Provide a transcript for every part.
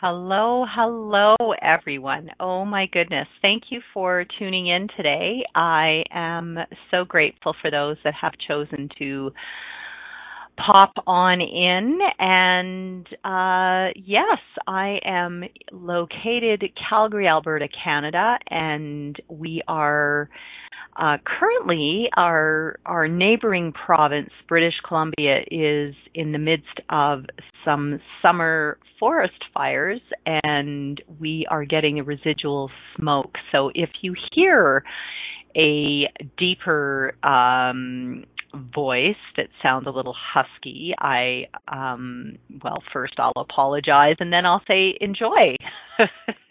Hello, hello, everyone. Oh my goodness. Thank you for tuning in today. I am so grateful for those that have chosen to pop on in. And uh, yes, I am located Calgary, Alberta, Canada, and we are uh, currently, our our neighboring province, British Columbia, is in the midst of some summer forest fires, and we are getting a residual smoke. So if you hear a deeper um, voice that sounds a little husky, I um well first I'll apologize and then I'll say enjoy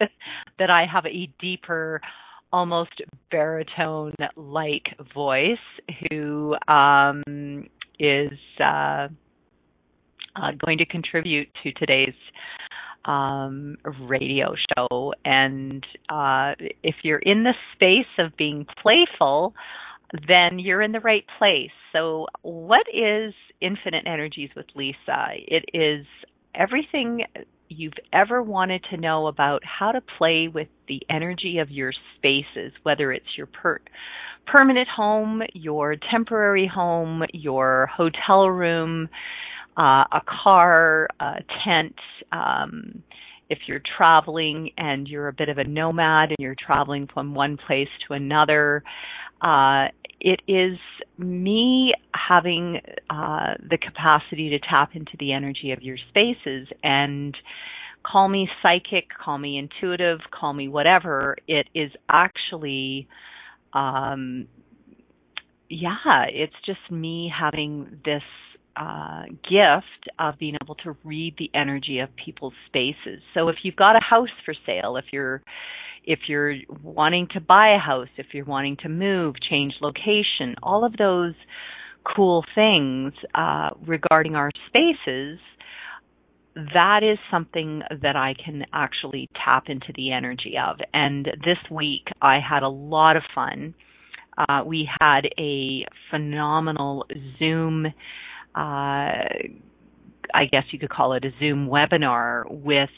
that I have a deeper almost baritone like voice who um, is uh, uh, going to contribute to today's um, radio show. And uh, if you're in the space of being playful, then you're in the right place. So, what is Infinite Energies with Lisa? It is everything you've ever wanted to know about how to play with the energy of your spaces, whether it's your per- permanent home, your temporary home, your hotel room, uh, a car, a tent. Um, if you're traveling and you're a bit of a nomad and you're traveling from one place to another, uh, it is me having uh, the capacity to tap into the energy of your spaces and call me psychic, call me intuitive, call me whatever. It is actually, um, yeah, it's just me having this uh, gift of being able to read the energy of people's spaces. So if you've got a house for sale, if you're if you're wanting to buy a house, if you're wanting to move, change location, all of those cool things uh, regarding our spaces, that is something that I can actually tap into the energy of. And this week I had a lot of fun. Uh, we had a phenomenal Zoom, uh, I guess you could call it a Zoom webinar with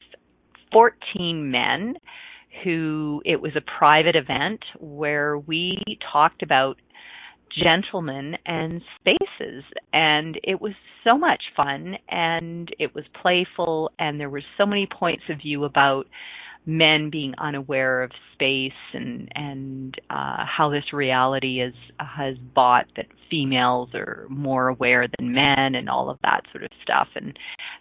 14 men who it was a private event where we talked about gentlemen and spaces and it was so much fun and it was playful and there were so many points of view about men being unaware of space and and uh, how this reality is has bought that females are more aware than men and all of that sort of stuff. And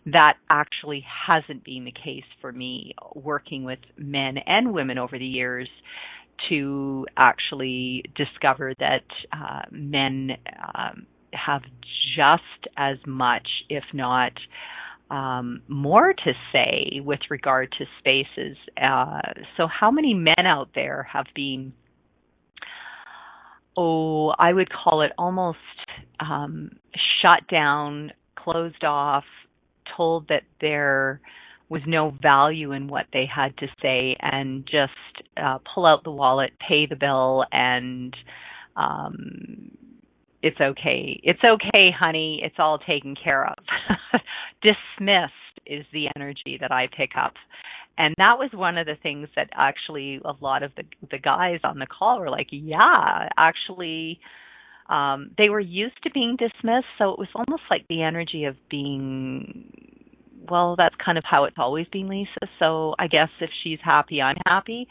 that actually hasn't been the case for me working with men and women over the years to actually discover that uh, men um, have just as much, if not um, more to say with regard to spaces. Uh, so, how many men out there have been, oh, I would call it almost um, shut down, closed off, told that there was no value in what they had to say, and just uh, pull out the wallet, pay the bill, and um, it's okay. It's okay, honey. It's all taken care of. Dismissed is the energy that I pick up. And that was one of the things that actually a lot of the the guys on the call were like, "Yeah, actually um they were used to being dismissed, so it was almost like the energy of being well, that's kind of how it's always been, Lisa. So I guess if she's happy, I'm happy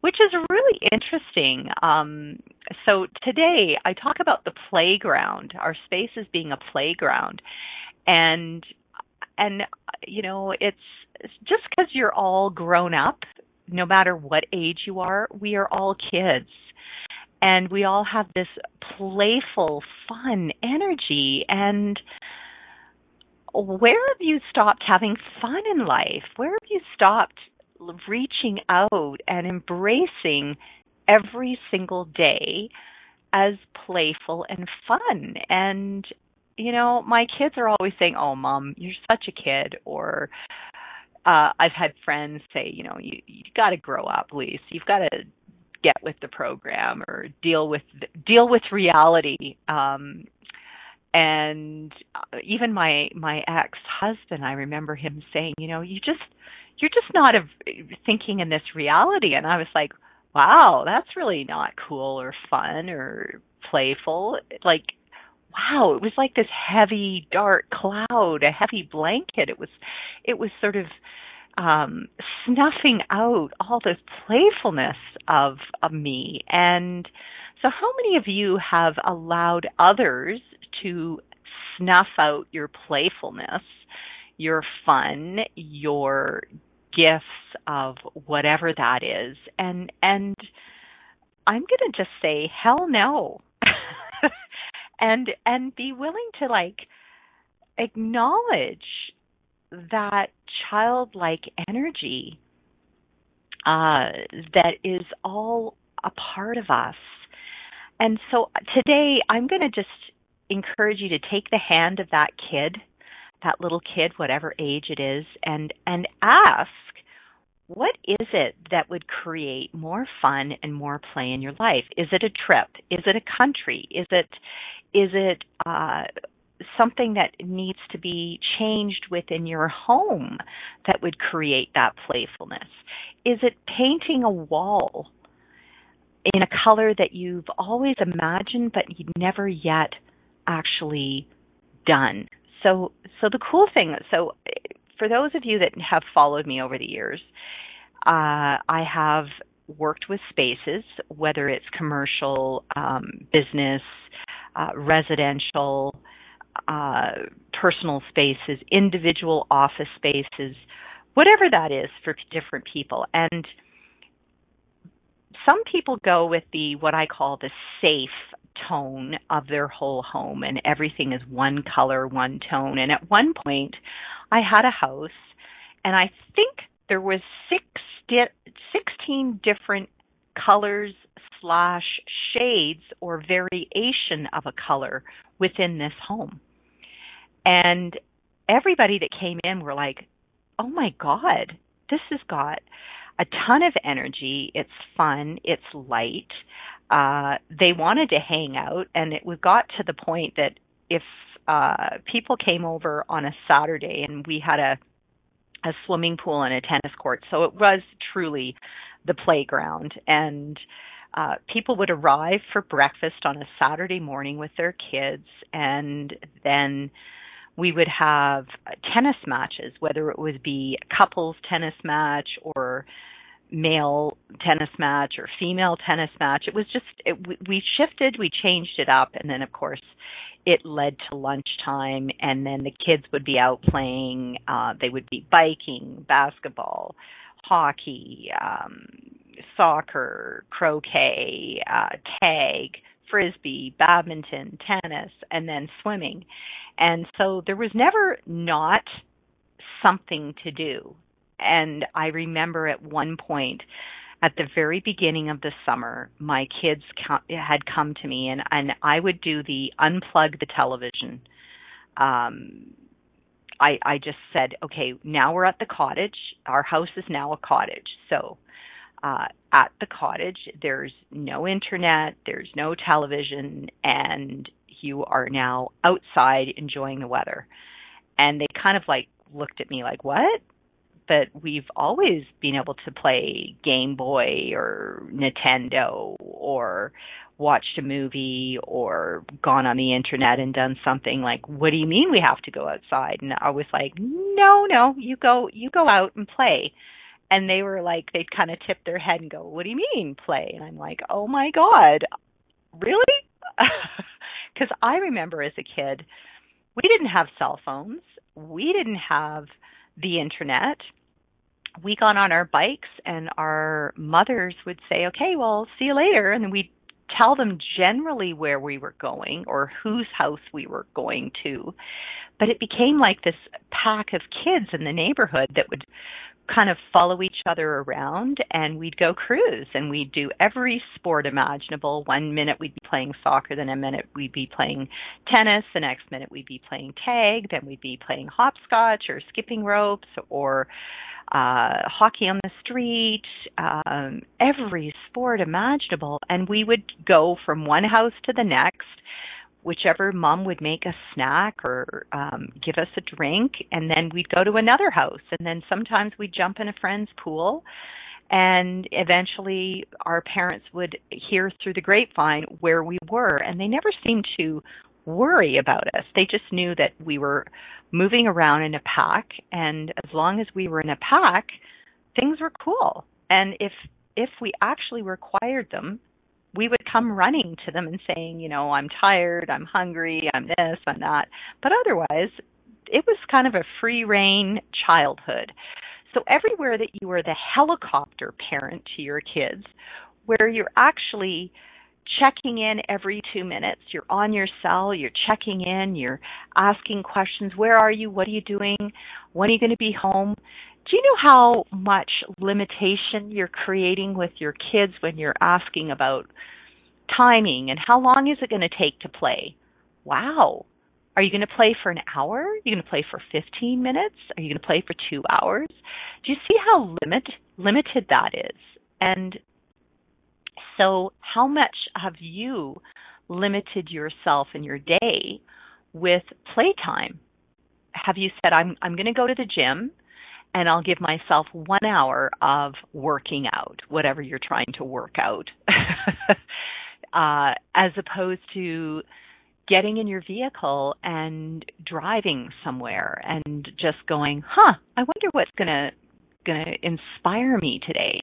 which is really interesting. Um, so today I talk about the playground, our space as being a playground, and and you know it's, it's just because you're all grown up, no matter what age you are, we are all kids. And we all have this playful, fun energy. And where have you stopped having fun in life? Where have you stopped reaching out and embracing every single day as playful and fun? And, you know, my kids are always saying, Oh, mom, you're such a kid. Or, uh, I've had friends say, you know, you, you got to grow up, Lise. You've got to get with the program or deal with deal with reality um and uh, even my my ex husband i remember him saying you know you just you're just not a, thinking in this reality. And i was like wow that's really not cool or fun or playful. Like wow it was like this heavy dark cloud a heavy blanket. It was it was sort of um snuffing out all this playfulness of of me. And so how many of you have allowed others to snuff out your playfulness, your fun, your gifts of whatever that is. And and I'm going to just say hell no. and and be willing to like acknowledge that childlike energy uh, that is all a part of us. And so today I'm going to just encourage you to take the hand of that kid, that little kid, whatever age it is, and and ask what is it that would create more fun and more play in your life? Is it a trip? Is it a country? Is it is it uh, something that needs to be changed within your home that would create that playfulness? Is it painting a wall in a color that you've always imagined but you've never yet actually done. So so the cool thing so for those of you that have followed me over the years, uh, I have worked with spaces, whether it's commercial, um, business, uh, residential, uh, personal spaces, individual office spaces, whatever that is for different people. And some people go with the what I call the safe tone of their whole home and everything is one color, one tone. And at one point, I had a house and I think there was six di- 16 different colors slash shades or variation of a color within this home. And everybody that came in were like, oh my God, this has got a ton of energy. It's fun. It's light uh, they wanted to hang out, and it got to the point that if uh, people came over on a Saturday and we had a a swimming pool and a tennis court, so it was truly the playground and. Uh, people would arrive for breakfast on a Saturday morning with their kids, and then we would have tennis matches, whether it would be a couples tennis match or male tennis match or female tennis match. It was just it, we shifted, we changed it up, and then of course it led to lunchtime, and then the kids would be out playing. Uh, they would be biking, basketball, hockey, um, soccer, croquet, uh, tag, frisbee, badminton, tennis, and then swimming. And so there was never not something to do and I remember at one point at the very beginning of the summer, my kids had come to me and, and I would do the unplug the television. Um, I, I just said, okay, now we're at the cottage. Our house is now a cottage. So, uh, at the cottage, there's no internet, there's no television, and you are now outside enjoying the weather. And they kind of like looked at me like, what? But we've always been able to play Game Boy or Nintendo or watched a movie or gone on the internet and done something like what do you mean we have to go outside? And I was like no no you go you go out and play. And they were like they'd kind of tip their head and go what do you mean play? And I'm like oh my god really? Cuz I remember as a kid we didn't have cell phones we didn't have the internet we got on our bikes and our mothers would say, okay, well, see you later. And we'd tell them generally where we were going or whose house we were going to. But it became like this pack of kids in the neighborhood that would kind of follow each other around and we'd go cruise and we'd do every sport imaginable. One minute we'd be playing soccer, then a minute we'd be playing tennis, the next minute we'd be playing tag, then we'd be playing hopscotch or skipping ropes or uh hockey on the street, um every sport imaginable. And we would go from one house to the next whichever mom would make a snack or um, give us a drink, and then we'd go to another house, and then sometimes we'd jump in a friend's pool, and eventually our parents would hear through the grapevine where we were, and they never seemed to worry about us. They just knew that we were moving around in a pack, and as long as we were in a pack, things were cool. And if if we actually required them we would come running to them and saying, you know, I'm tired, I'm hungry, I'm this, I'm that. But otherwise, it was kind of a free reign childhood. So everywhere that you were the helicopter parent to your kids, where you're actually checking in every two minutes, you're on your cell, you're checking in, you're asking questions, where are you, what are you doing, when are you going to be home? Do you know how much limitation you're creating with your kids when you're asking about timing and how long is it going to take to play? Wow. Are you going to play for an hour? Are you going to play for 15 minutes? Are you going to play for 2 hours? Do you see how limit limited that is? And so how much have you limited yourself in your day with playtime? Have you said I'm I'm going to go to the gym and I'll give myself one hour of working out, whatever you're trying to work out, uh, as opposed to getting in your vehicle and driving somewhere and just going, huh, I wonder what's gonna gonna inspire me today,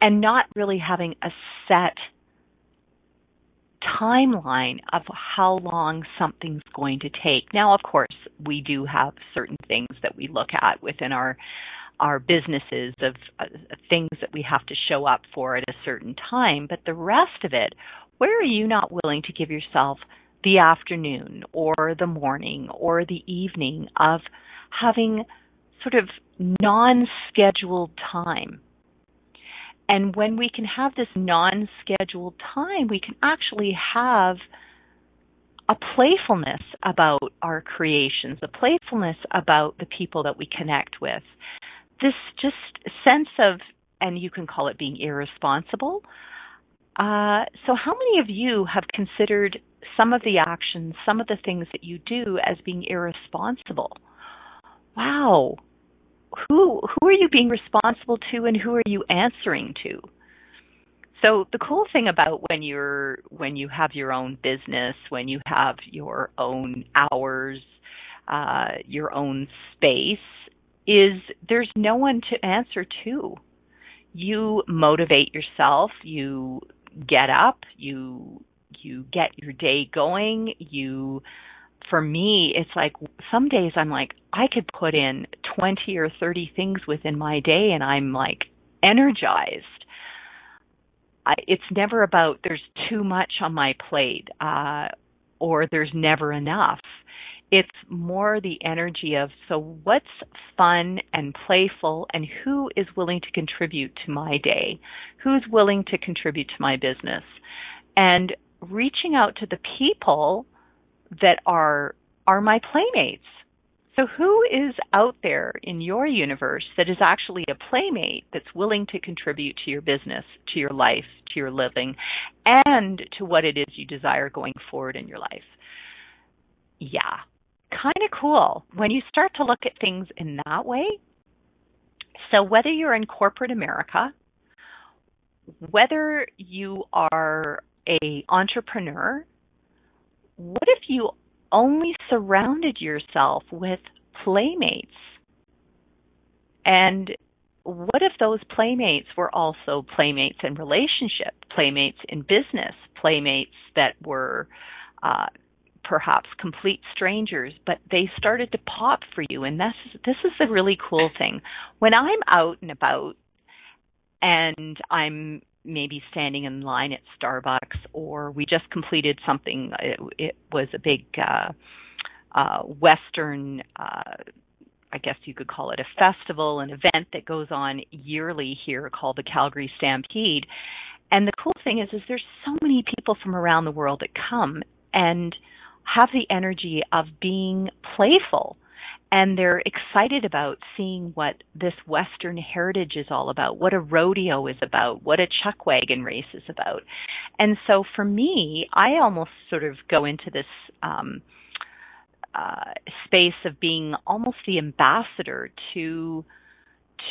and not really having a set timeline of how long something's going to take. Now, of course, we do have certain things that we look at within our our businesses of uh, things that we have to show up for at a certain time, but the rest of it, where are you not willing to give yourself the afternoon or the morning or the evening of having sort of non-scheduled time and when we can have this non scheduled time, we can actually have a playfulness about our creations, a playfulness about the people that we connect with. This just sense of, and you can call it being irresponsible. Uh, so, how many of you have considered some of the actions, some of the things that you do as being irresponsible? Wow, who who are you being responsible to and who are you answering to? So the cool thing about when you're when you have your own business when you have your own hours uh your own space is there's no one to answer to. You motivate yourself you get up you you get your day going you for me, it's like some days I'm like, I could put in 20 or 30 things within my day and I'm like energized. I, it's never about there's too much on my plate uh, or there's never enough. It's more the energy of so what's fun and playful and who is willing to contribute to my day? Who's willing to contribute to my business? And reaching out to the people that are are my playmates. So who is out there in your universe that is actually a playmate that's willing to contribute to your business, to your life, to your living, and to what it is you desire going forward in your life? Yeah, kind of cool when you start to look at things in that way. So whether you're in corporate America, whether you are a entrepreneur what if you only surrounded yourself with playmates? And what if those playmates were also playmates in relationship, playmates in business, playmates that were uh, perhaps complete strangers, but they started to pop for you? And this this is the really cool thing. When I'm out and about and I'm maybe standing in line at Starbucks, or we just completed something. It, it was a big uh, uh, Western, uh, I guess you could call it a festival, an event that goes on yearly here called the Calgary Stampede. And the cool thing is, is there's so many people from around the world that come and have the energy of being playful and they're excited about seeing what this Western heritage is all about, what a rodeo is about, what a chuck wagon race is about. And so for me, I almost sort of go into this um, uh, space of being almost the ambassador to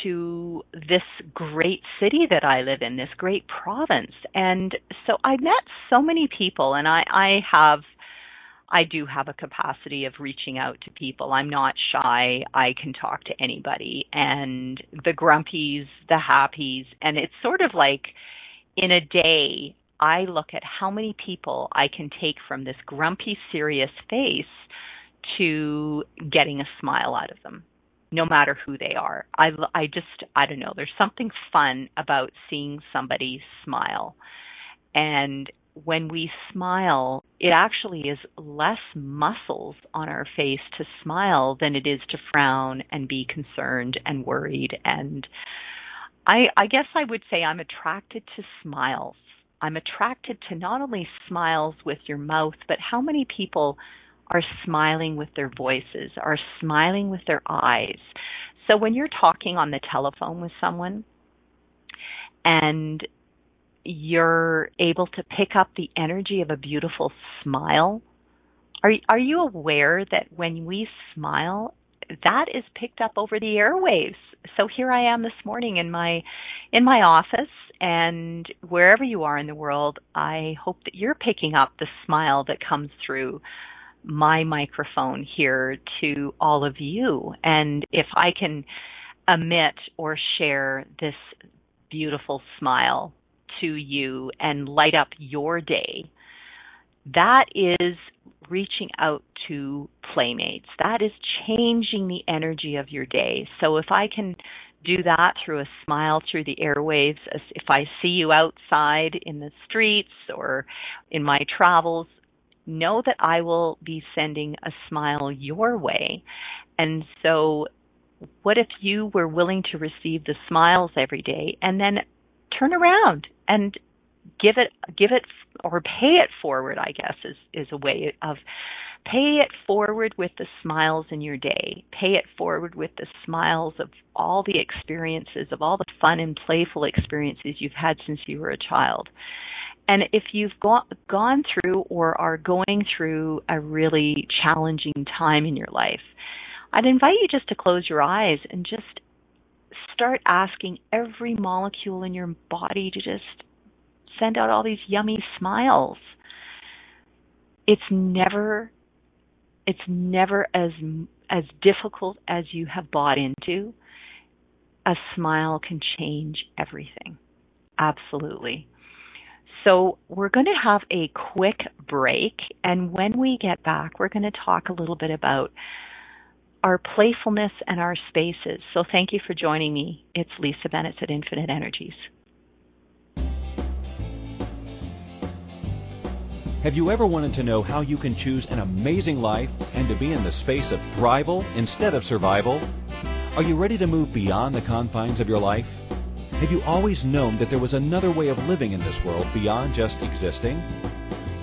to this great city that I live in, this great province. And so I met so many people and I, I have I do have a capacity of reaching out to people. I'm not shy. I can talk to anybody and the grumpies, the happies, and it's sort of like in a day I look at how many people I can take from this grumpy serious face to getting a smile out of them no matter who they are. I I just I don't know, there's something fun about seeing somebody smile. And when we smile, it actually is less muscles on our face to smile than it is to frown and be concerned and worried and I I guess I would say I'm attracted to smiles. I'm attracted to not only smiles with your mouth, but how many people are smiling with their voices, are smiling with their eyes. So when you're talking on the telephone with someone and you're able to pick up the energy of a beautiful smile, are are you aware that when we smile, that is picked up over the airwaves? So here I am this morning in my in my office and wherever you are in the world, I hope that you're picking up the smile that comes through my microphone here to all of you. And if I can emit or share this beautiful smile to you and light up your day, that is reaching out to playmates. That is changing the energy of your day. So if I can do that through a smile through the airwaves, if I see you outside in the streets or in my travels, know that I will be sending a smile your way. And so, what if you were willing to receive the smiles every day and then turn around and give it, give it, or pay it forward, I guess, is, is a way of pay it forward with the smiles in your day. Pay it forward with the smiles of all the experiences, of all the fun and playful experiences you've had since you were a child. And if you've go- gone through or are going through a really challenging time in your life, I'd invite you just to close your eyes and just start asking every molecule in your body to just send out all these yummy smiles. It's never it's never as as difficult as you have bought into. A smile can change everything. Absolutely. So we're going to have a quick break. And when we get back, we're going to talk a little bit about our playfulness and our spaces. So thank you for joining me. It's Lisa Bennett at Infinite Energies. Have you ever wanted to know how you can choose an amazing life and to be in the space of thrival instead of survival? Are you ready to move beyond the confines of your life? Have you always known that there was another way of living in this world beyond just existing?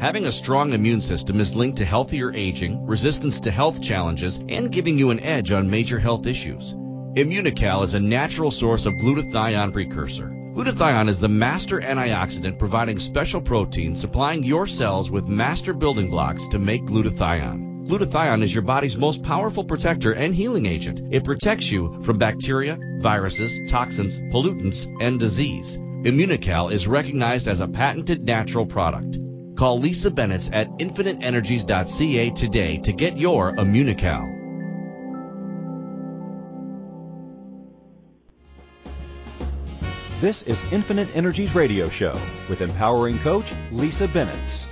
Having a strong immune system is linked to healthier aging, resistance to health challenges, and giving you an edge on major health issues. Immunocal is a natural source of glutathione precursor. Glutathione is the master antioxidant providing special proteins supplying your cells with master building blocks to make glutathione. Glutathione is your body's most powerful protector and healing agent. It protects you from bacteria, viruses, toxins, pollutants, and disease. Immunocal is recognized as a patented natural product. Call Lisa Bennett at infiniteenergies.ca today to get your Immunocal. This is Infinite Energies Radio Show with empowering coach Lisa Bennett.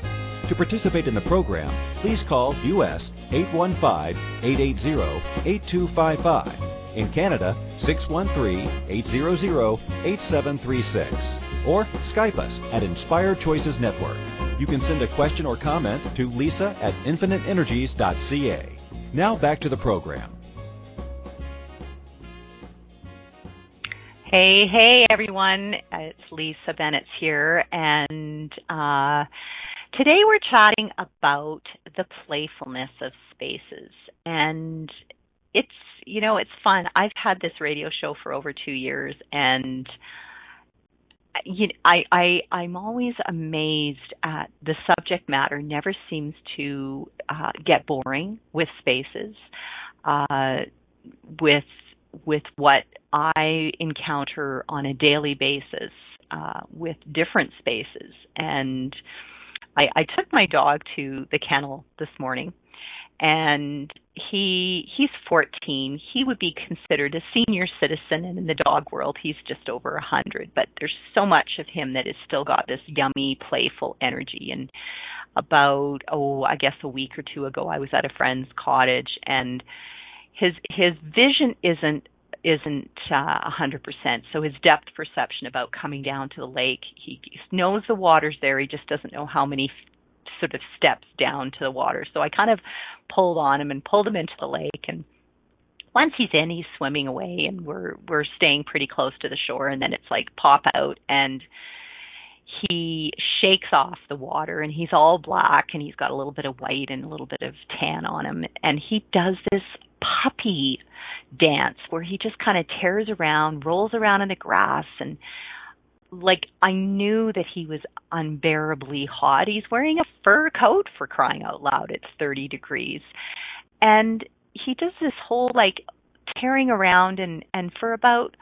To participate in the program, please call US 815-880-8255. In Canada, 613-800-8736. Or Skype us at Inspired Choices Network. You can send a question or comment to lisa at infiniteenergies.ca. Now back to the program. Hey, hey everyone. It's Lisa Bennett here and uh, today we're chatting about the playfulness of spaces and it's you know, it's fun. I've had this radio show for over 2 years and you know, I, I I'm always amazed at the subject matter never seems to uh, get boring with spaces. Uh, with with what I encounter on a daily basis uh, with different spaces. And I, I took my dog to the kennel this morning, and he he's 14. He would be considered a senior citizen, and in the dog world, he's just over a hundred. But there's so much of him that has still got this yummy, playful energy. And about oh, I guess a week or two ago, I was at a friend's cottage, and his his vision isn't isn't uh, a hundred percent. So his depth perception about coming down to the lake, he knows the water's there. He just doesn't know how many sort of steps down to the water. So I kind of pulled on him and pulled him into the lake. And once he's in he's swimming away and we're we're staying pretty close to the shore. And then it's like pop out and he shakes off the water and he's all black and he's got a little bit of white and a little bit of tan on him. And he does this puppy dance where he just kind of tears around, rolls around in the grass and like I knew that he was unbearably hot. He's wearing a fur coat for crying out loud. It's 30 degrees. And he does this whole like tearing around and and for about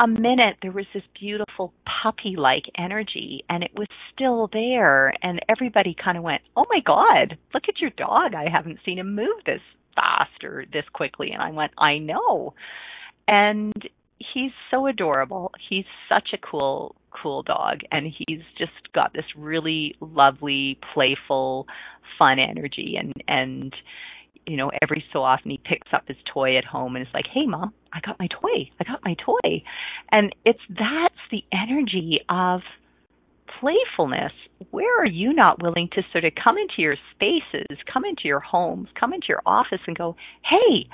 a minute there was this beautiful puppy like energy and it was still there and everybody kind of went oh my god look at your dog i haven't seen him move this fast or this quickly and i went i know and he's so adorable he's such a cool cool dog and he's just got this really lovely playful fun energy and and you know, every so often he picks up his toy at home and is like, "Hey, mom, I got my toy. I got my toy," and it's that's the energy of playfulness. Where are you not willing to sort of come into your spaces, come into your homes, come into your office, and go, "Hey."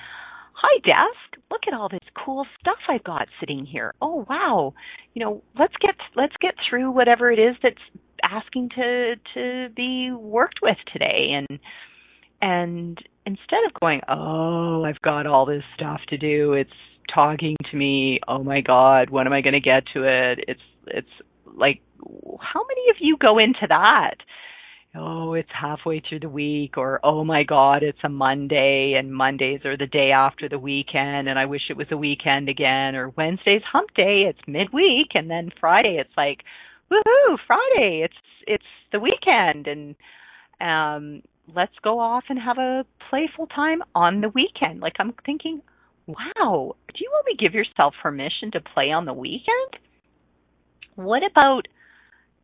Hi desk, look at all this cool stuff I've got sitting here. Oh wow. You know, let's get let's get through whatever it is that's asking to to be worked with today and and instead of going, oh, I've got all this stuff to do, it's talking to me, oh my god, when am I going to get to it? It's it's like how many of you go into that? Oh, it's halfway through the week or oh my god, it's a Monday and Mondays are the day after the weekend and I wish it was a weekend again or Wednesday's hump day, it's midweek and then Friday it's like woohoo, Friday, it's it's the weekend and um let's go off and have a playful time on the weekend. Like I'm thinking, wow, do you want only give yourself permission to play on the weekend? What about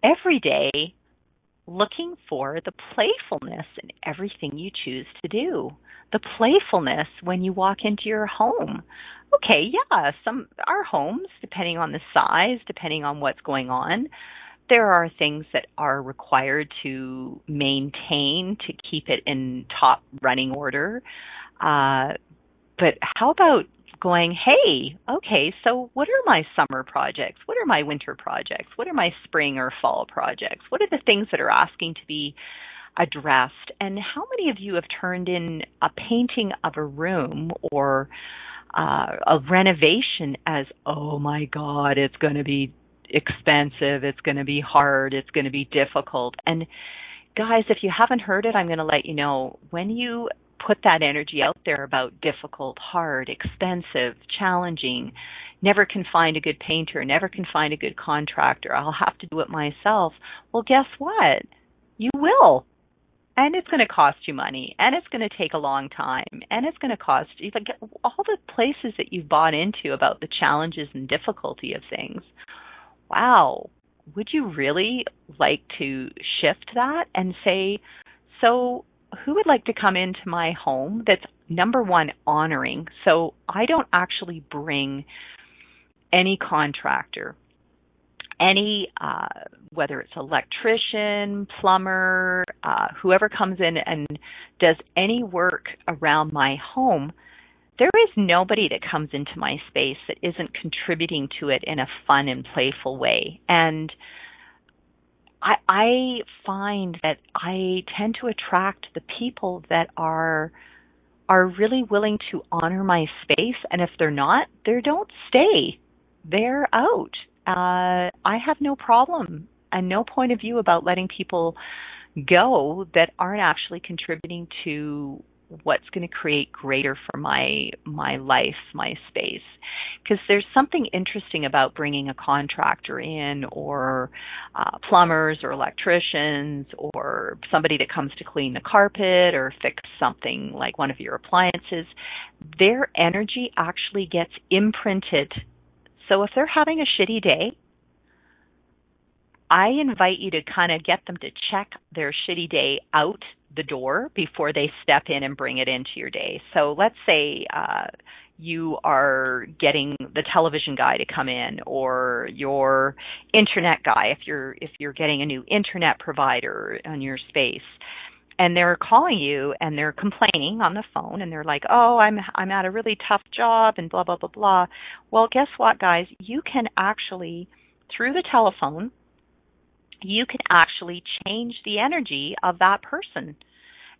every day looking for the playfulness in everything you choose to do? The playfulness when you walk into your home. Okay, yeah, some our homes, depending on the size, depending on what's going on, there are things that are required to maintain to keep it in top running order. Uh, but how about going, hey, okay, so what are my summer projects? What are my winter projects? What are my spring or fall projects? What are the things that are asking to be addressed? And how many of you have turned in a painting of a room or uh, a renovation as, oh my God, it's going to be expensive, it's going to be hard, it's going to be difficult. And guys, if you haven't heard it, I'm going to let you know when you put that energy out there about difficult, hard, expensive, challenging, never can find a good painter, never can find a good contractor, I'll have to do it myself. Well, guess what? You will. And it's going to cost you money and it's going to take a long time and it's going to cost you like all the places that you've bought into about the challenges and difficulty of things. Wow. Would you really like to shift that and say, so who would like to come into my home that's number one honoring? So I don't actually bring any contractor any uh, whether it's electrician, plumber, uh, whoever comes in and does any work around my home, there is nobody that comes into my space that isn't contributing to it in a fun and playful way. And I, I find that I tend to attract the people that are are really willing to honor my space and if they're not, they don't stay. They're out uh, I have no problem and no point of view about letting people go that aren't actually contributing to what's going to create greater for my my life, my space. Because there's something interesting about bringing a contractor in, or uh, plumbers, or electricians, or somebody that comes to clean the carpet or fix something like one of your appliances. Their energy actually gets imprinted so if they're having a shitty day, I invite you to kind of get them to check their shitty day out the door before they step in and bring it into your day. So let's say uh, you are getting the television guy to come in or your internet guy if you're if you're getting a new internet provider on your space and they're calling you and they're complaining on the phone and they're like, "Oh, I'm I'm at a really tough job and blah blah blah blah." Well, guess what, guys? You can actually through the telephone you can actually change the energy of that person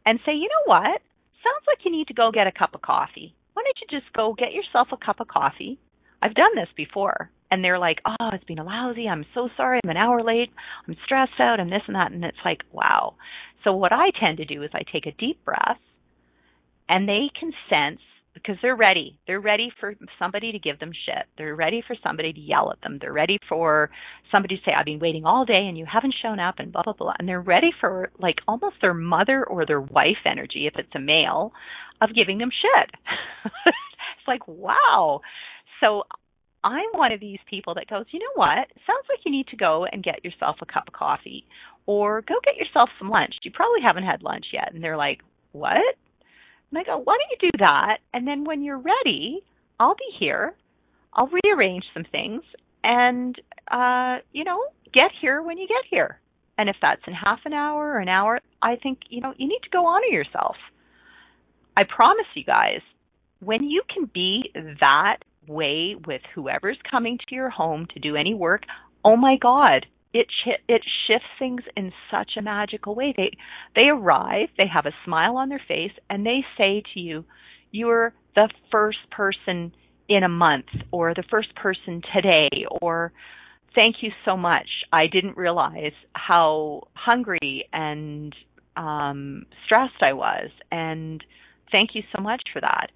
and say, "You know what? Sounds like you need to go get a cup of coffee. Why don't you just go get yourself a cup of coffee?" I've done this before. And they're like, "Oh, it's been a lousy. I'm so sorry. I'm an hour late. I'm stressed out and this and that." And it's like, "Wow." So what I tend to do is I take a deep breath and they can sense because they're ready. They're ready for somebody to give them shit. They're ready for somebody to yell at them. They're ready for somebody to say, I've been waiting all day and you haven't shown up and blah, blah, blah. And they're ready for like almost their mother or their wife energy, if it's a male, of giving them shit. it's like, wow. So I'm one of these people that goes, you know what? Sounds like you need to go and get yourself a cup of coffee or go get yourself some lunch. You probably haven't had lunch yet. And they're like, what? And I go, why don't you do that? And then when you're ready, I'll be here. I'll rearrange some things and, uh, you know, get here when you get here. And if that's in half an hour or an hour, I think, you know, you need to go honor yourself. I promise you guys, when you can be that way with whoever's coming to your home to do any work, oh my God, it sh- it shifts things in such a magical way. They they arrive, they have a smile on their face, and they say to you, "You're the first person in a month, or the first person today, or thank you so much. I didn't realize how hungry and um, stressed I was, and thank you so much for that."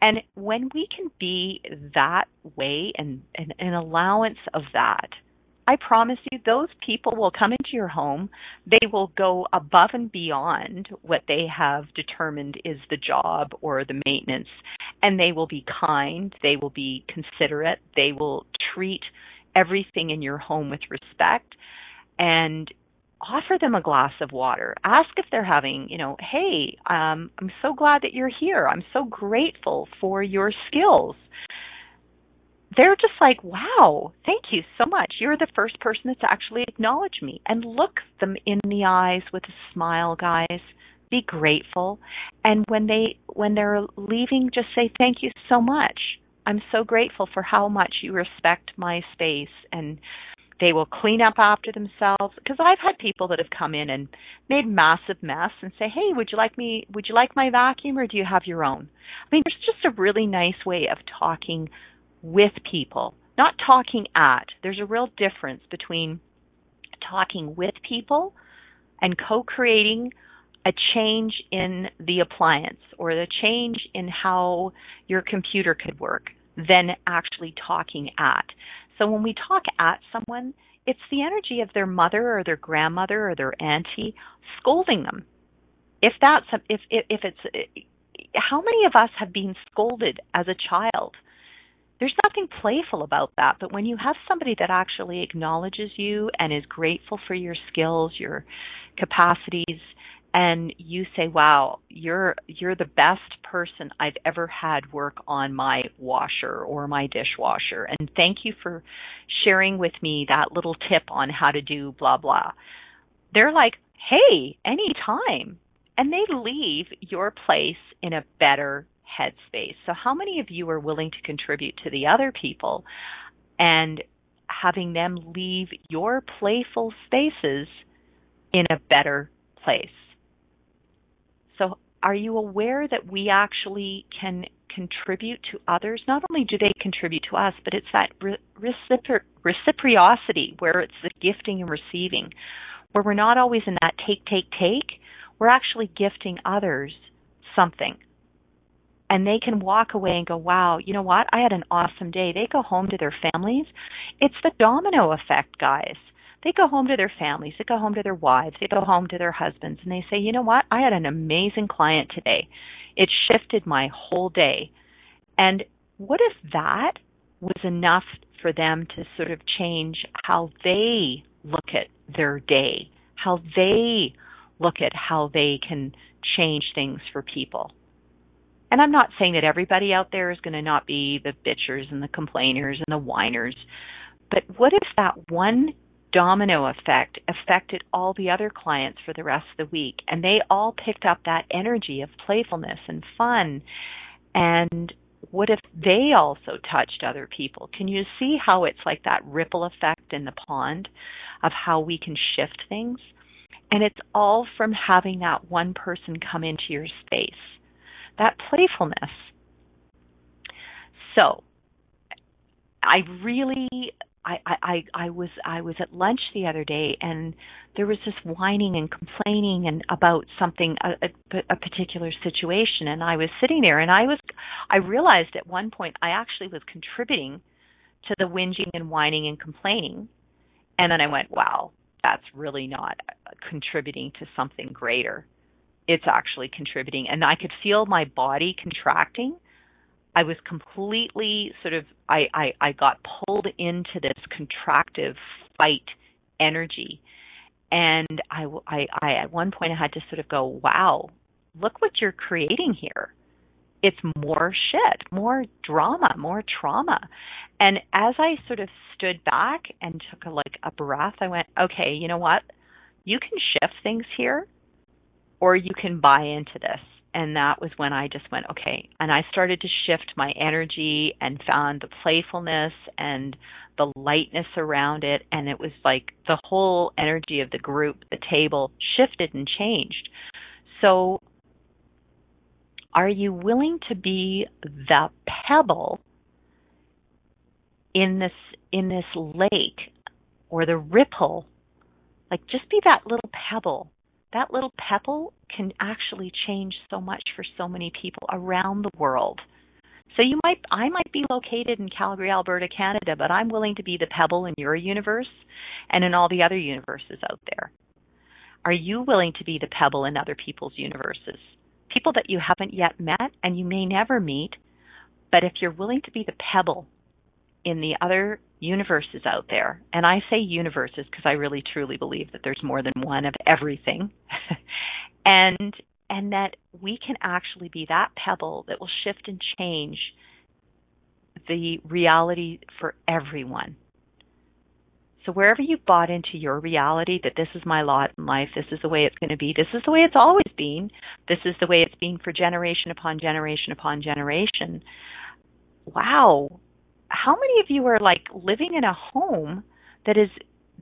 And when we can be that way and, and an allowance of that, I promise you, those people will come into your home. They will go above and beyond what they have determined is the job or the maintenance. And they will be kind. They will be considerate. They will treat everything in your home with respect. And offer them a glass of water. Ask if they're having, you know, hey, um, I'm so glad that you're here. I'm so grateful for your skills they're just like, wow, thank you so much. You're the first person that's actually acknowledged me. And look them in the eyes with a smile, guys. Be grateful. And when they when they're leaving, just say thank you so much. I'm so grateful for how much you respect my space and they will clean up after themselves because I've had people that have come in and made massive mess and say, "Hey, would you like me would you like my vacuum or do you have your own?" I mean, there's just a really nice way of talking with people, not talking at. There's a real difference between talking with people and co creating a change in the appliance or the change in how your computer could work than actually talking at. So when we talk at someone, it's the energy of their mother or their grandmother or their auntie scolding them. If that's if if, if it's how many of us have been scolded as a child? There's nothing playful about that, but when you have somebody that actually acknowledges you and is grateful for your skills, your capacities, and you say, "Wow, you're you're the best person I've ever had work on my washer or my dishwasher, and thank you for sharing with me that little tip on how to do blah blah." They're like, "Hey, anytime." And they leave your place in a better headspace. So how many of you are willing to contribute to the other people and having them leave your playful spaces in a better place? So, are you aware that we actually can contribute to others? Not only do they contribute to us, but it's that recipro- reciprocity where it's the gifting and receiving, where we're not always in that take, take, take. We're actually gifting others something. And they can walk away and go, wow, you know what? I had an awesome day. They go home to their families. It's the domino effect, guys they go home to their families, they go home to their wives, they go home to their husbands, and they say, you know what? I had an amazing client today. It shifted my whole day. And what if that was enough for them to sort of change how they look at their day, how they look at how they can change things for people? And I'm not saying that everybody out there is going to not be the bitchers and the complainers and the whiners, but what if that one domino effect affected all the other clients for the rest of the week. And they all picked up that energy of playfulness and fun. And what if they also touched other people? Can you see how it's like that ripple effect in the pond of how we can shift things? And it's all from having that one person come into your space, that playfulness. So, I really I, I, I was I was at lunch the other day and there was this whining and complaining and about something a, a, a particular situation and I was sitting there and I was I realized at one point I actually was contributing to the whinging and whining and complaining and then I went wow that's really not contributing to something greater it's actually contributing and I could feel my body contracting I was completely sort of I, I I got pulled into this contractive fight energy, and I I I at one point I had to sort of go, wow, look what you're creating here. It's more shit, more drama, more trauma. And as I sort of stood back and took a like a breath, I went, okay, you know what? You can shift things here or you can buy into this and that was when I just went, okay. And I started to shift my energy and found the playfulness and the lightness around it. And it was like the whole energy of the group, the table shifted and changed. So, are you willing to be the pebble in this in this lake or the ripple like just be that little pebble that little pebble can actually change so much for so many people around the world. So you might I might be located in Calgary, Alberta, Canada, but I'm willing to be the pebble in your universe and in all the other universes out there. Are you willing to be the pebble in other people's universes? People that you haven't yet met and you may never meet, but if you're willing to be the pebble in the other universes out there, and I say universes because I really truly believe that there's more than one of everything, and and that we can actually be that pebble that will shift and change the reality for everyone. So wherever you bought into your reality that this is my lot in life, this is the way it's going to be, this is the way it's always been, this is the way it's been for generation upon generation upon generation. Wow, how many of you are like living in a home that is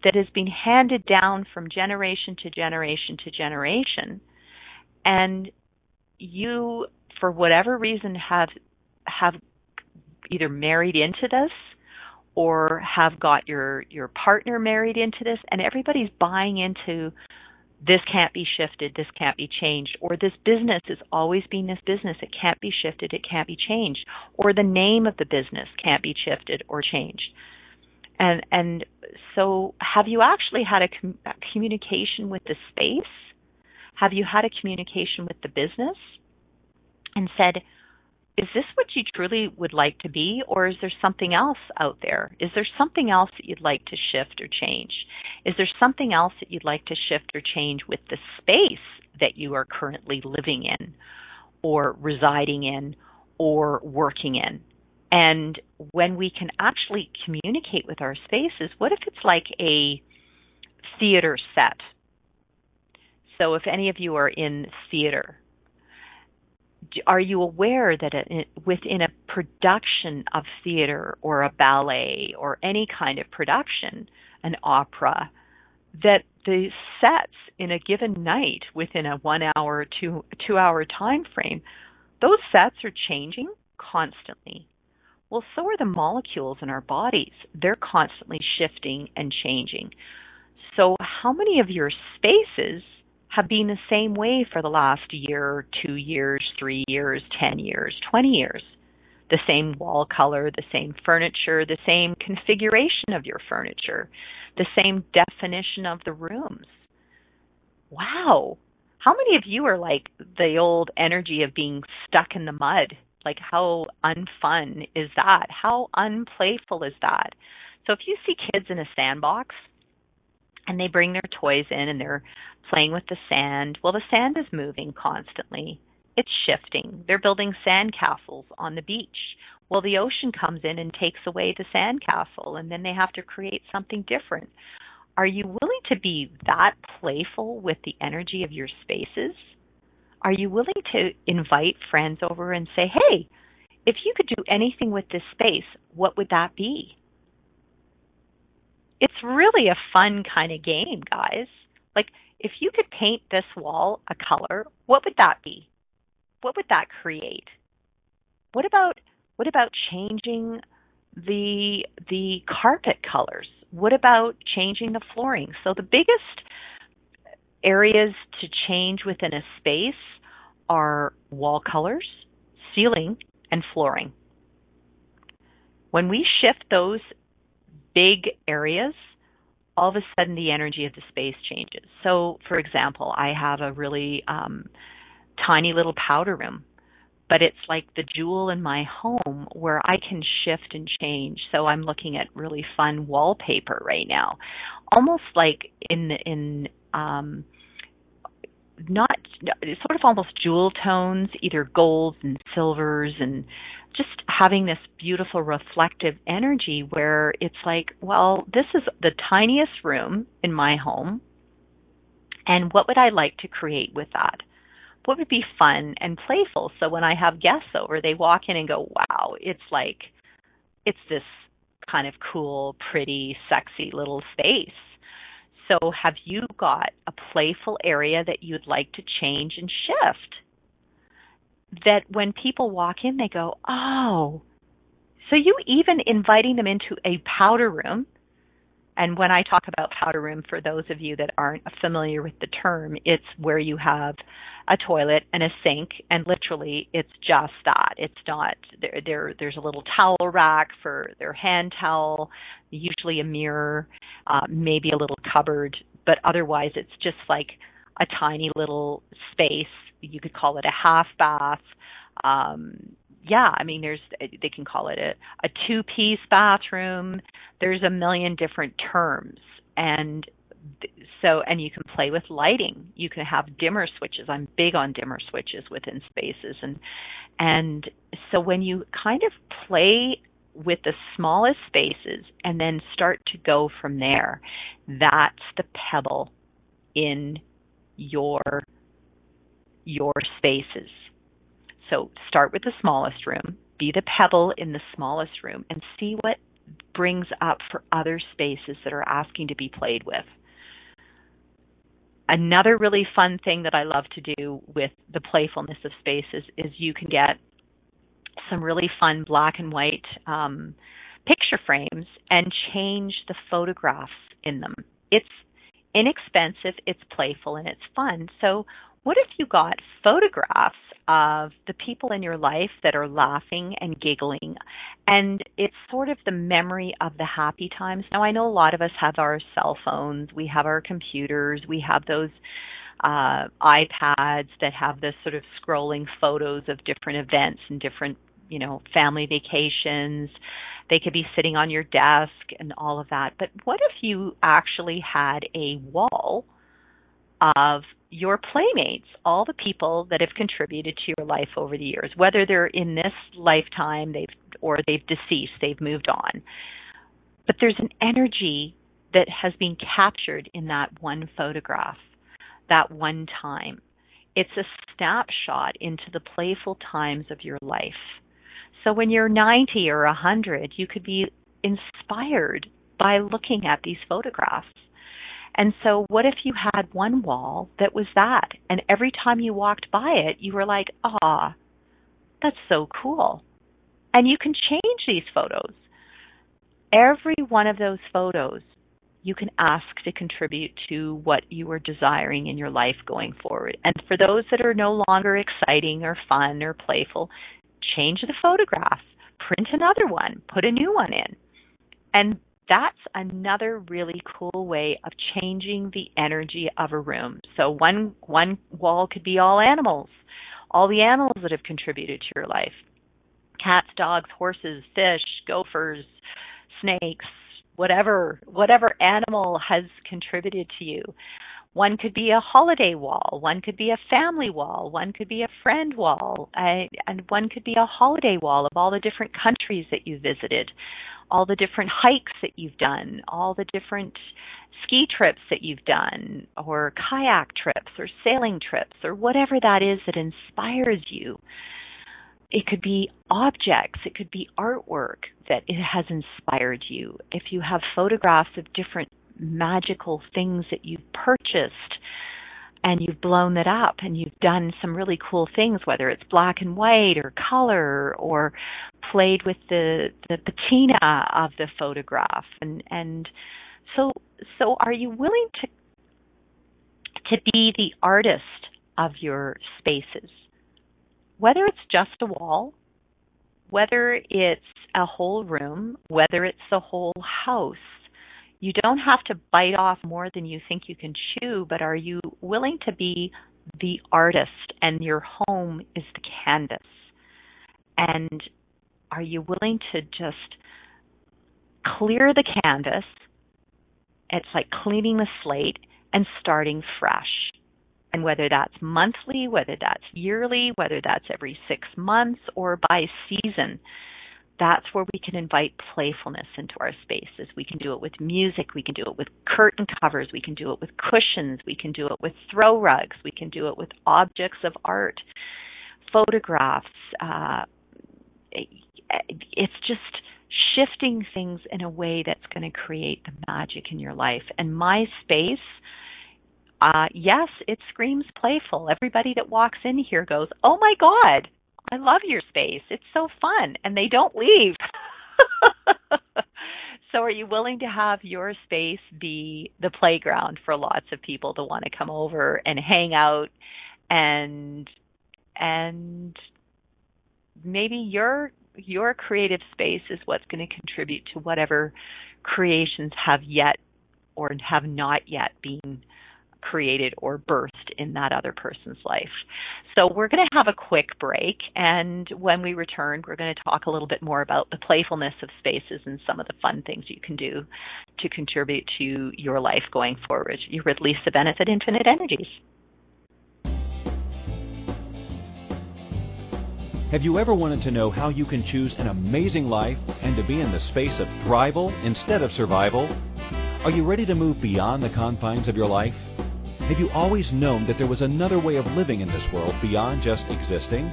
that has been handed down from generation to generation to generation? And you for whatever reason have have either married into this or have got your your partner married into this and everybody's buying into this can't be shifted, this can't be changed, or this business has always been this business, it can't be shifted, it can't be changed, or the name of the business can't be shifted or changed. And and so have you actually had a, com- a communication with the space? Have you had a communication with the business and said, is this what you truly would like to be, or is there something else out there? Is there something else that you'd like to shift or change? Is there something else that you'd like to shift or change with the space that you are currently living in, or residing in, or working in? And when we can actually communicate with our spaces, what if it's like a theater set? So, if any of you are in theater, are you aware that within a production of theater or a ballet or any kind of production, an opera, that the sets in a given night within a one hour two two hour time frame, those sets are changing constantly. Well, so are the molecules in our bodies. They're constantly shifting and changing. So, how many of your spaces have been the same way for the last year, two years, three years, 10 years, 20 years. The same wall color, the same furniture, the same configuration of your furniture, the same definition of the rooms. Wow. How many of you are like the old energy of being stuck in the mud? Like, how unfun is that? How unplayful is that? So, if you see kids in a sandbox, and they bring their toys in and they're playing with the sand. Well, the sand is moving constantly. It's shifting. They're building sand castles on the beach. Well, the ocean comes in and takes away the sand castle, and then they have to create something different. Are you willing to be that playful with the energy of your spaces? Are you willing to invite friends over and say, hey, if you could do anything with this space, what would that be? It's really a fun kind of game, guys. Like if you could paint this wall a color, what would that be? What would that create? What about what about changing the the carpet colors? What about changing the flooring? So the biggest areas to change within a space are wall colors, ceiling, and flooring. When we shift those big areas, all of a sudden the energy of the space changes. So, for example, I have a really um, tiny little powder room, but it's like the jewel in my home where I can shift and change. So I'm looking at really fun wallpaper right now, almost like in in um, not sort of almost jewel tones, either golds and silvers and just having this beautiful reflective energy where it's like, well, this is the tiniest room in my home. And what would I like to create with that? What would be fun and playful? So when I have guests over, they walk in and go, wow, it's like, it's this kind of cool, pretty, sexy little space. So have you got a playful area that you'd like to change and shift? That when people walk in, they go, oh, so you even inviting them into a powder room. And when I talk about powder room, for those of you that aren't familiar with the term, it's where you have a toilet and a sink, and literally it's just that. It's not there. there there's a little towel rack for their hand towel, usually a mirror, uh, maybe a little cupboard, but otherwise it's just like a tiny little space you could call it a half bath. Um, yeah, I mean, there's they can call it a, a two piece bathroom. There's a million different terms, and so and you can play with lighting. You can have dimmer switches. I'm big on dimmer switches within spaces, and and so when you kind of play with the smallest spaces and then start to go from there, that's the pebble in your your spaces. So start with the smallest room, be the pebble in the smallest room, and see what brings up for other spaces that are asking to be played with. Another really fun thing that I love to do with the playfulness of spaces is you can get some really fun black and white um, picture frames and change the photographs in them. It's inexpensive, it's playful, and it's fun. So what if you got photographs of the people in your life that are laughing and giggling. And it's sort of the memory of the happy times. Now, I know a lot of us have our cell phones, we have our computers, we have those uh, iPads that have this sort of scrolling photos of different events and different, you know, family vacations. They could be sitting on your desk and all of that. But what if you actually had a wall of your playmates, all the people that have contributed to your life over the years, whether they're in this lifetime they've or they've deceased, they've moved on. But there's an energy that has been captured in that one photograph, that one time. It's a snapshot into the playful times of your life. So when you're 90 or 100, you could be inspired by looking at these photographs and so, what if you had one wall that was that? And every time you walked by it, you were like, ah, that's so cool. And you can change these photos. Every one of those photos you can ask to contribute to what you are desiring in your life going forward. And for those that are no longer exciting or fun or playful, change the photograph, print another one, put a new one in. And that's another really cool way of changing the energy of a room. So one one wall could be all animals, all the animals that have contributed to your life. Cats, dogs, horses, fish, gophers, snakes, whatever whatever animal has contributed to you. One could be a holiday wall, one could be a family wall, one could be a friend wall, and one could be a holiday wall of all the different countries that you visited all the different hikes that you've done, all the different ski trips that you've done, or kayak trips, or sailing trips, or whatever that is that inspires you. It could be objects, it could be artwork that it has inspired you. If you have photographs of different magical things that you've purchased, and you've blown it up and you've done some really cool things, whether it's black and white or color or played with the, the patina of the photograph and, and so so are you willing to to be the artist of your spaces? Whether it's just a wall, whether it's a whole room, whether it's the whole house, you don't have to bite off more than you think you can chew, but are you willing to be the artist and your home is the canvas? And are you willing to just clear the canvas? It's like cleaning the slate and starting fresh. And whether that's monthly, whether that's yearly, whether that's every six months or by season, that's where we can invite playfulness into our spaces. We can do it with music, we can do it with curtain covers, we can do it with cushions, we can do it with throw rugs, we can do it with objects of art, photographs. Uh, it's just shifting things in a way that's going to create the magic in your life. And my space, uh, yes, it screams playful. Everybody that walks in here goes, "Oh my God, I love your space. It's so fun. And they don't leave. so are you willing to have your space be the playground for lots of people to want to come over and hang out and and maybe your your creative space is what's going to contribute to whatever creations have yet or have not yet been created or birthed in that other person's life. So we're going to have a quick break, and when we return, we're going to talk a little bit more about the playfulness of spaces and some of the fun things you can do to contribute to your life going forward. You release the benefit infinite energies. Have you ever wanted to know how you can choose an amazing life and to be in the space of thrival instead of survival? Are you ready to move beyond the confines of your life? Have you always known that there was another way of living in this world beyond just existing?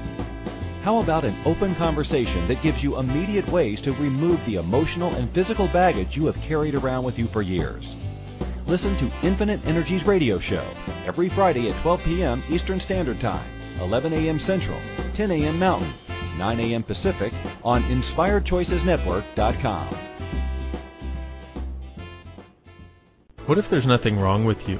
How about an open conversation that gives you immediate ways to remove the emotional and physical baggage you have carried around with you for years? Listen to Infinite Energies radio show every Friday at 12 p.m. Eastern Standard Time, 11 a.m. Central, 10 a.m. Mountain, 9 a.m. Pacific on InspiredChoicesNetwork.com. What if there's nothing wrong with you?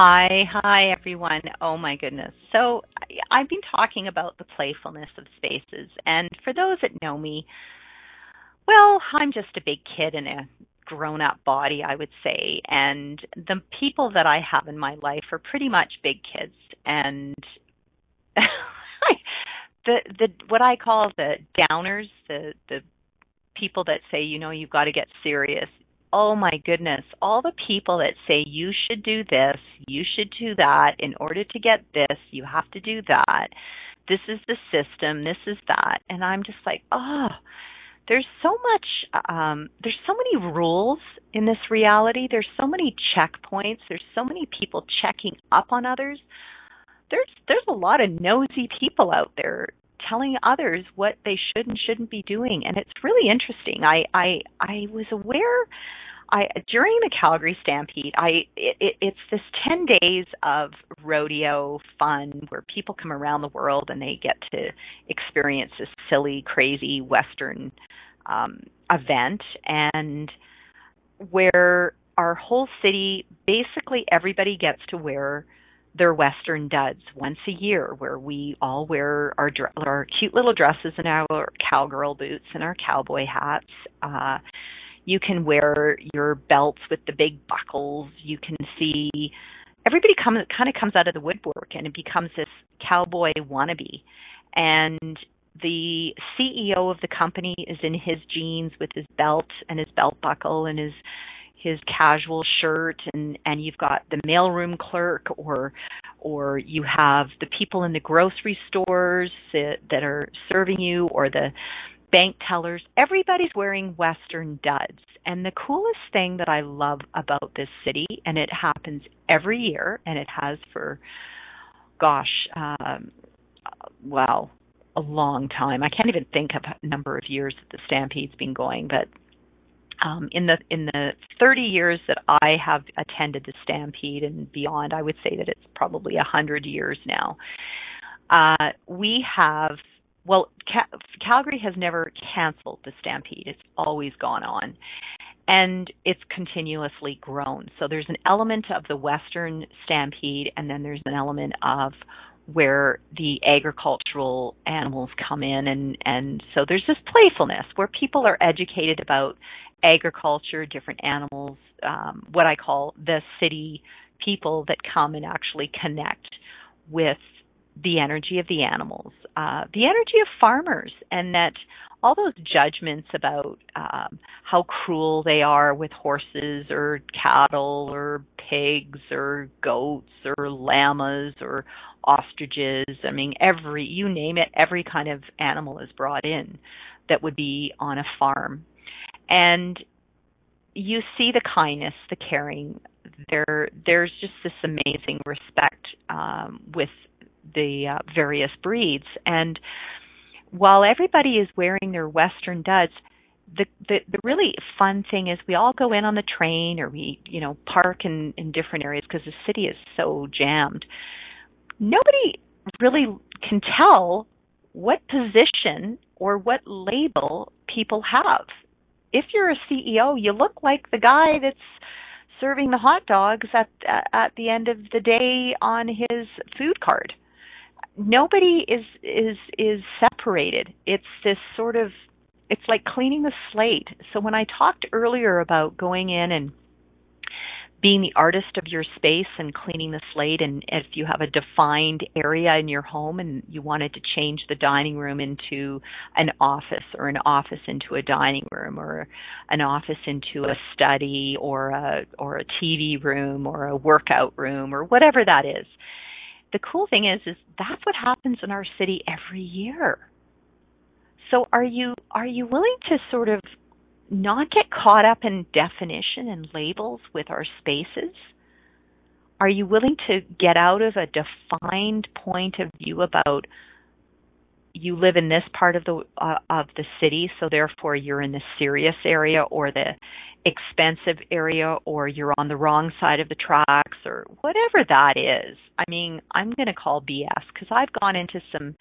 Hi, hi everyone. Oh my goodness. So I've been talking about the playfulness of spaces, and for those that know me, well, I'm just a big kid in a grown up body, I would say, and the people that I have in my life are pretty much big kids, and the the what I call the downers, the the people that say, you know, you've got to get serious oh my goodness, all the people that say you should do this, you should do that, in order to get this, you have to do that. This is the system, this is that. And I'm just like, oh, there's so much um there's so many rules in this reality. There's so many checkpoints. There's so many people checking up on others. There's there's a lot of nosy people out there telling others what they should and shouldn't be doing. And it's really interesting. I i i was aware i during the calgary stampede i it, it, it's this 10 days of rodeo fun where people come around the world and they get to experience this silly crazy western um event. And where our whole city basically everybody gets to wear their Western duds once a year, where we all wear our our cute little dresses and our cowgirl boots and our cowboy hats. Uh, you can wear your belts with the big buckles. You can see everybody comes kind of comes out of the woodwork and it becomes this cowboy wannabe. And the CEO of the company is in his jeans with his belt and his belt buckle and his his casual shirt and and you've got the mailroom clerk or or you have the people in the grocery stores that, that are serving you or the bank tellers. Everybody's wearing western duds. And the coolest thing that i love about this city and it happens every year and it has for gosh um wow a long time. I can't even think of a number of years that the stampede's been going but um, in the in the 30 years that I have attended the Stampede and beyond, I would say that it's probably a hundred years now. Uh, we have well, Cal- Calgary has never canceled the Stampede; it's always gone on, and it's continuously grown. So there's an element of the Western Stampede, and then there's an element of where the agricultural animals come in and and so there's this playfulness where people are educated about agriculture, different animals, um, what I call the city people that come and actually connect with the energy of the animals, uh, the energy of farmers, and that all those judgments about um, how cruel they are with horses or cattle or pigs or goats or llamas or ostriches. I mean, every you name it, every kind of animal is brought in that would be on a farm and you see the kindness, the caring. There, there's just this amazing respect um, with the uh, various breeds, and while everybody is wearing their Western duds, the, the the really fun thing is we all go in on the train or we you know park in in different areas because the city is so jammed. Nobody really can tell what position or what label people have. If you're a CEO, you look like the guy that's serving the hot dogs at at the end of the day on his food card. Nobody is is is separated. It's this sort of it's like cleaning the slate. So when I talked earlier about going in and being the artist of your space and cleaning the slate and if you have a defined area in your home and you wanted to change the dining room into an office or an office into a dining room or an office into a study or a or a TV room or a workout room or whatever that is the cool thing is is that's what happens in our city every year. So are you are you willing to sort of not get caught up in definition and labels with our spaces? Are you willing to get out of a defined point of view about you live in this part of the uh, of the city, so therefore you're in the serious area or the expensive area, or you're on the wrong side of the tracks, or whatever that is. I mean, I'm going to call BS because I've gone into some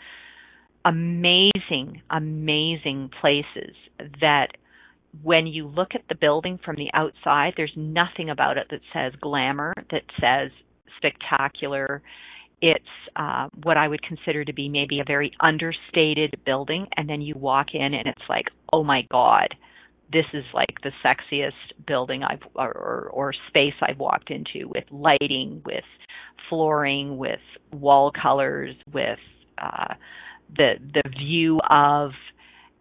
amazing, amazing places that when you look at the building from the outside, there's nothing about it that says glamour, that says spectacular. It's uh, what I would consider to be maybe a very understated building, and then you walk in and it's like, oh my god, this is like the sexiest building I've or, or, or space I've walked into with lighting, with flooring, with wall colors, with uh, the the view of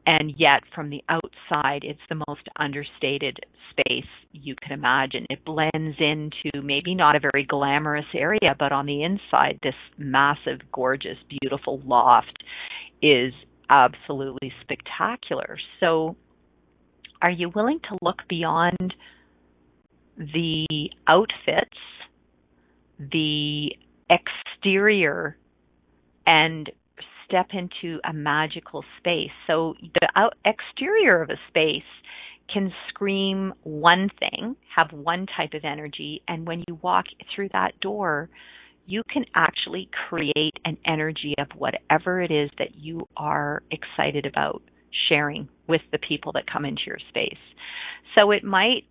and yet from the outside it's the most understated space you can imagine. It blends into maybe not a very glamorous area but on the inside this massive gorgeous beautiful loft is absolutely spectacular. So are you willing to look beyond the outfits the exterior and step into a magical space. So the out- exterior of a space can scream one thing, have one type of energy, and when you walk through that door, you can actually create an energy of whatever it is that you are excited about sharing with the people that come into your space. So it might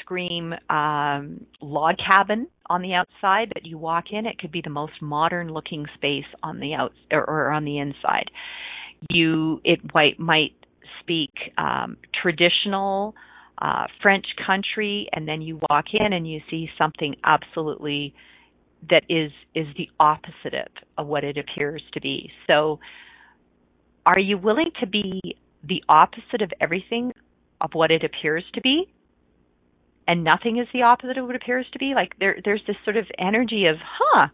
scream um, log cabin on the outside, but you walk in, it could be the most modern looking space on the out or, or on the inside. You it might might speak um, traditional uh, French country, and then you walk in and you see something absolutely that is is the opposite of what it appears to be. So, are you willing to be the opposite of everything of what it appears to be? And nothing is the opposite of what appears to be. Like there there's this sort of energy of huh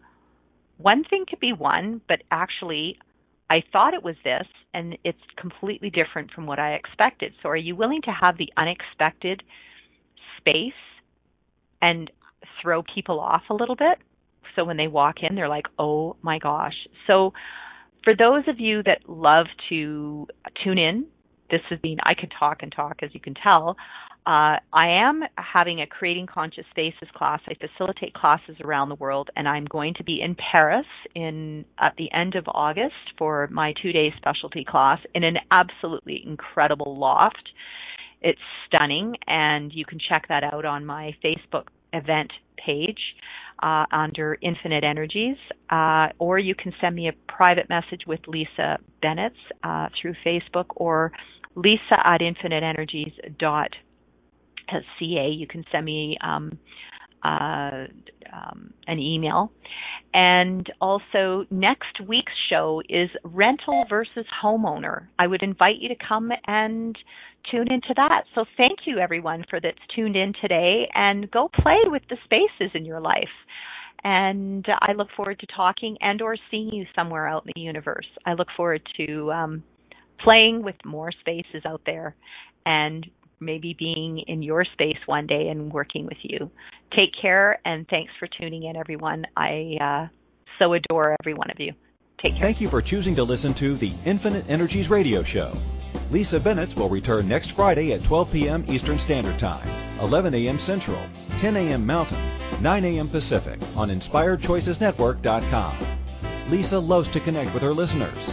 one thing could be one but actually i thought it was this and it's completely different from what i expected. So are you willing to have the unexpected space and throw people off a little bit? So when they walk in they're like oh my gosh. So for those of you that love to tune in this has been i could talk and talk as you can tell uh, I am having a Creating Conscious Spaces class. I facilitate classes around the world, and I'm going to be in Paris in at the end of August for my two-day specialty class in an absolutely incredible loft. It's stunning, and you can check that out on my Facebook event page uh, under Infinite Energies, uh, or you can send me a private message with Lisa Bennett uh, through Facebook or lisa at infiniteenergies.com CA, you can send me um, uh, um, an email. And also, next week's show is rental versus homeowner. I would invite you to come and tune into that. So, thank you everyone for that's tuned in today, and go play with the spaces in your life. And I look forward to talking and or seeing you somewhere out in the universe. I look forward to um, playing with more spaces out there and maybe being in your space one day and working with you. Take care and thanks for tuning in, everyone. I uh, so adore every one of you. Take care. Thank you for choosing to listen to the Infinite Energies Radio Show. Lisa Bennett will return next Friday at 12 p.m. Eastern Standard Time, 11 a.m. Central, 10 a.m. Mountain, 9 a.m. Pacific on InspiredChoicesNetwork.com. Lisa loves to connect with her listeners.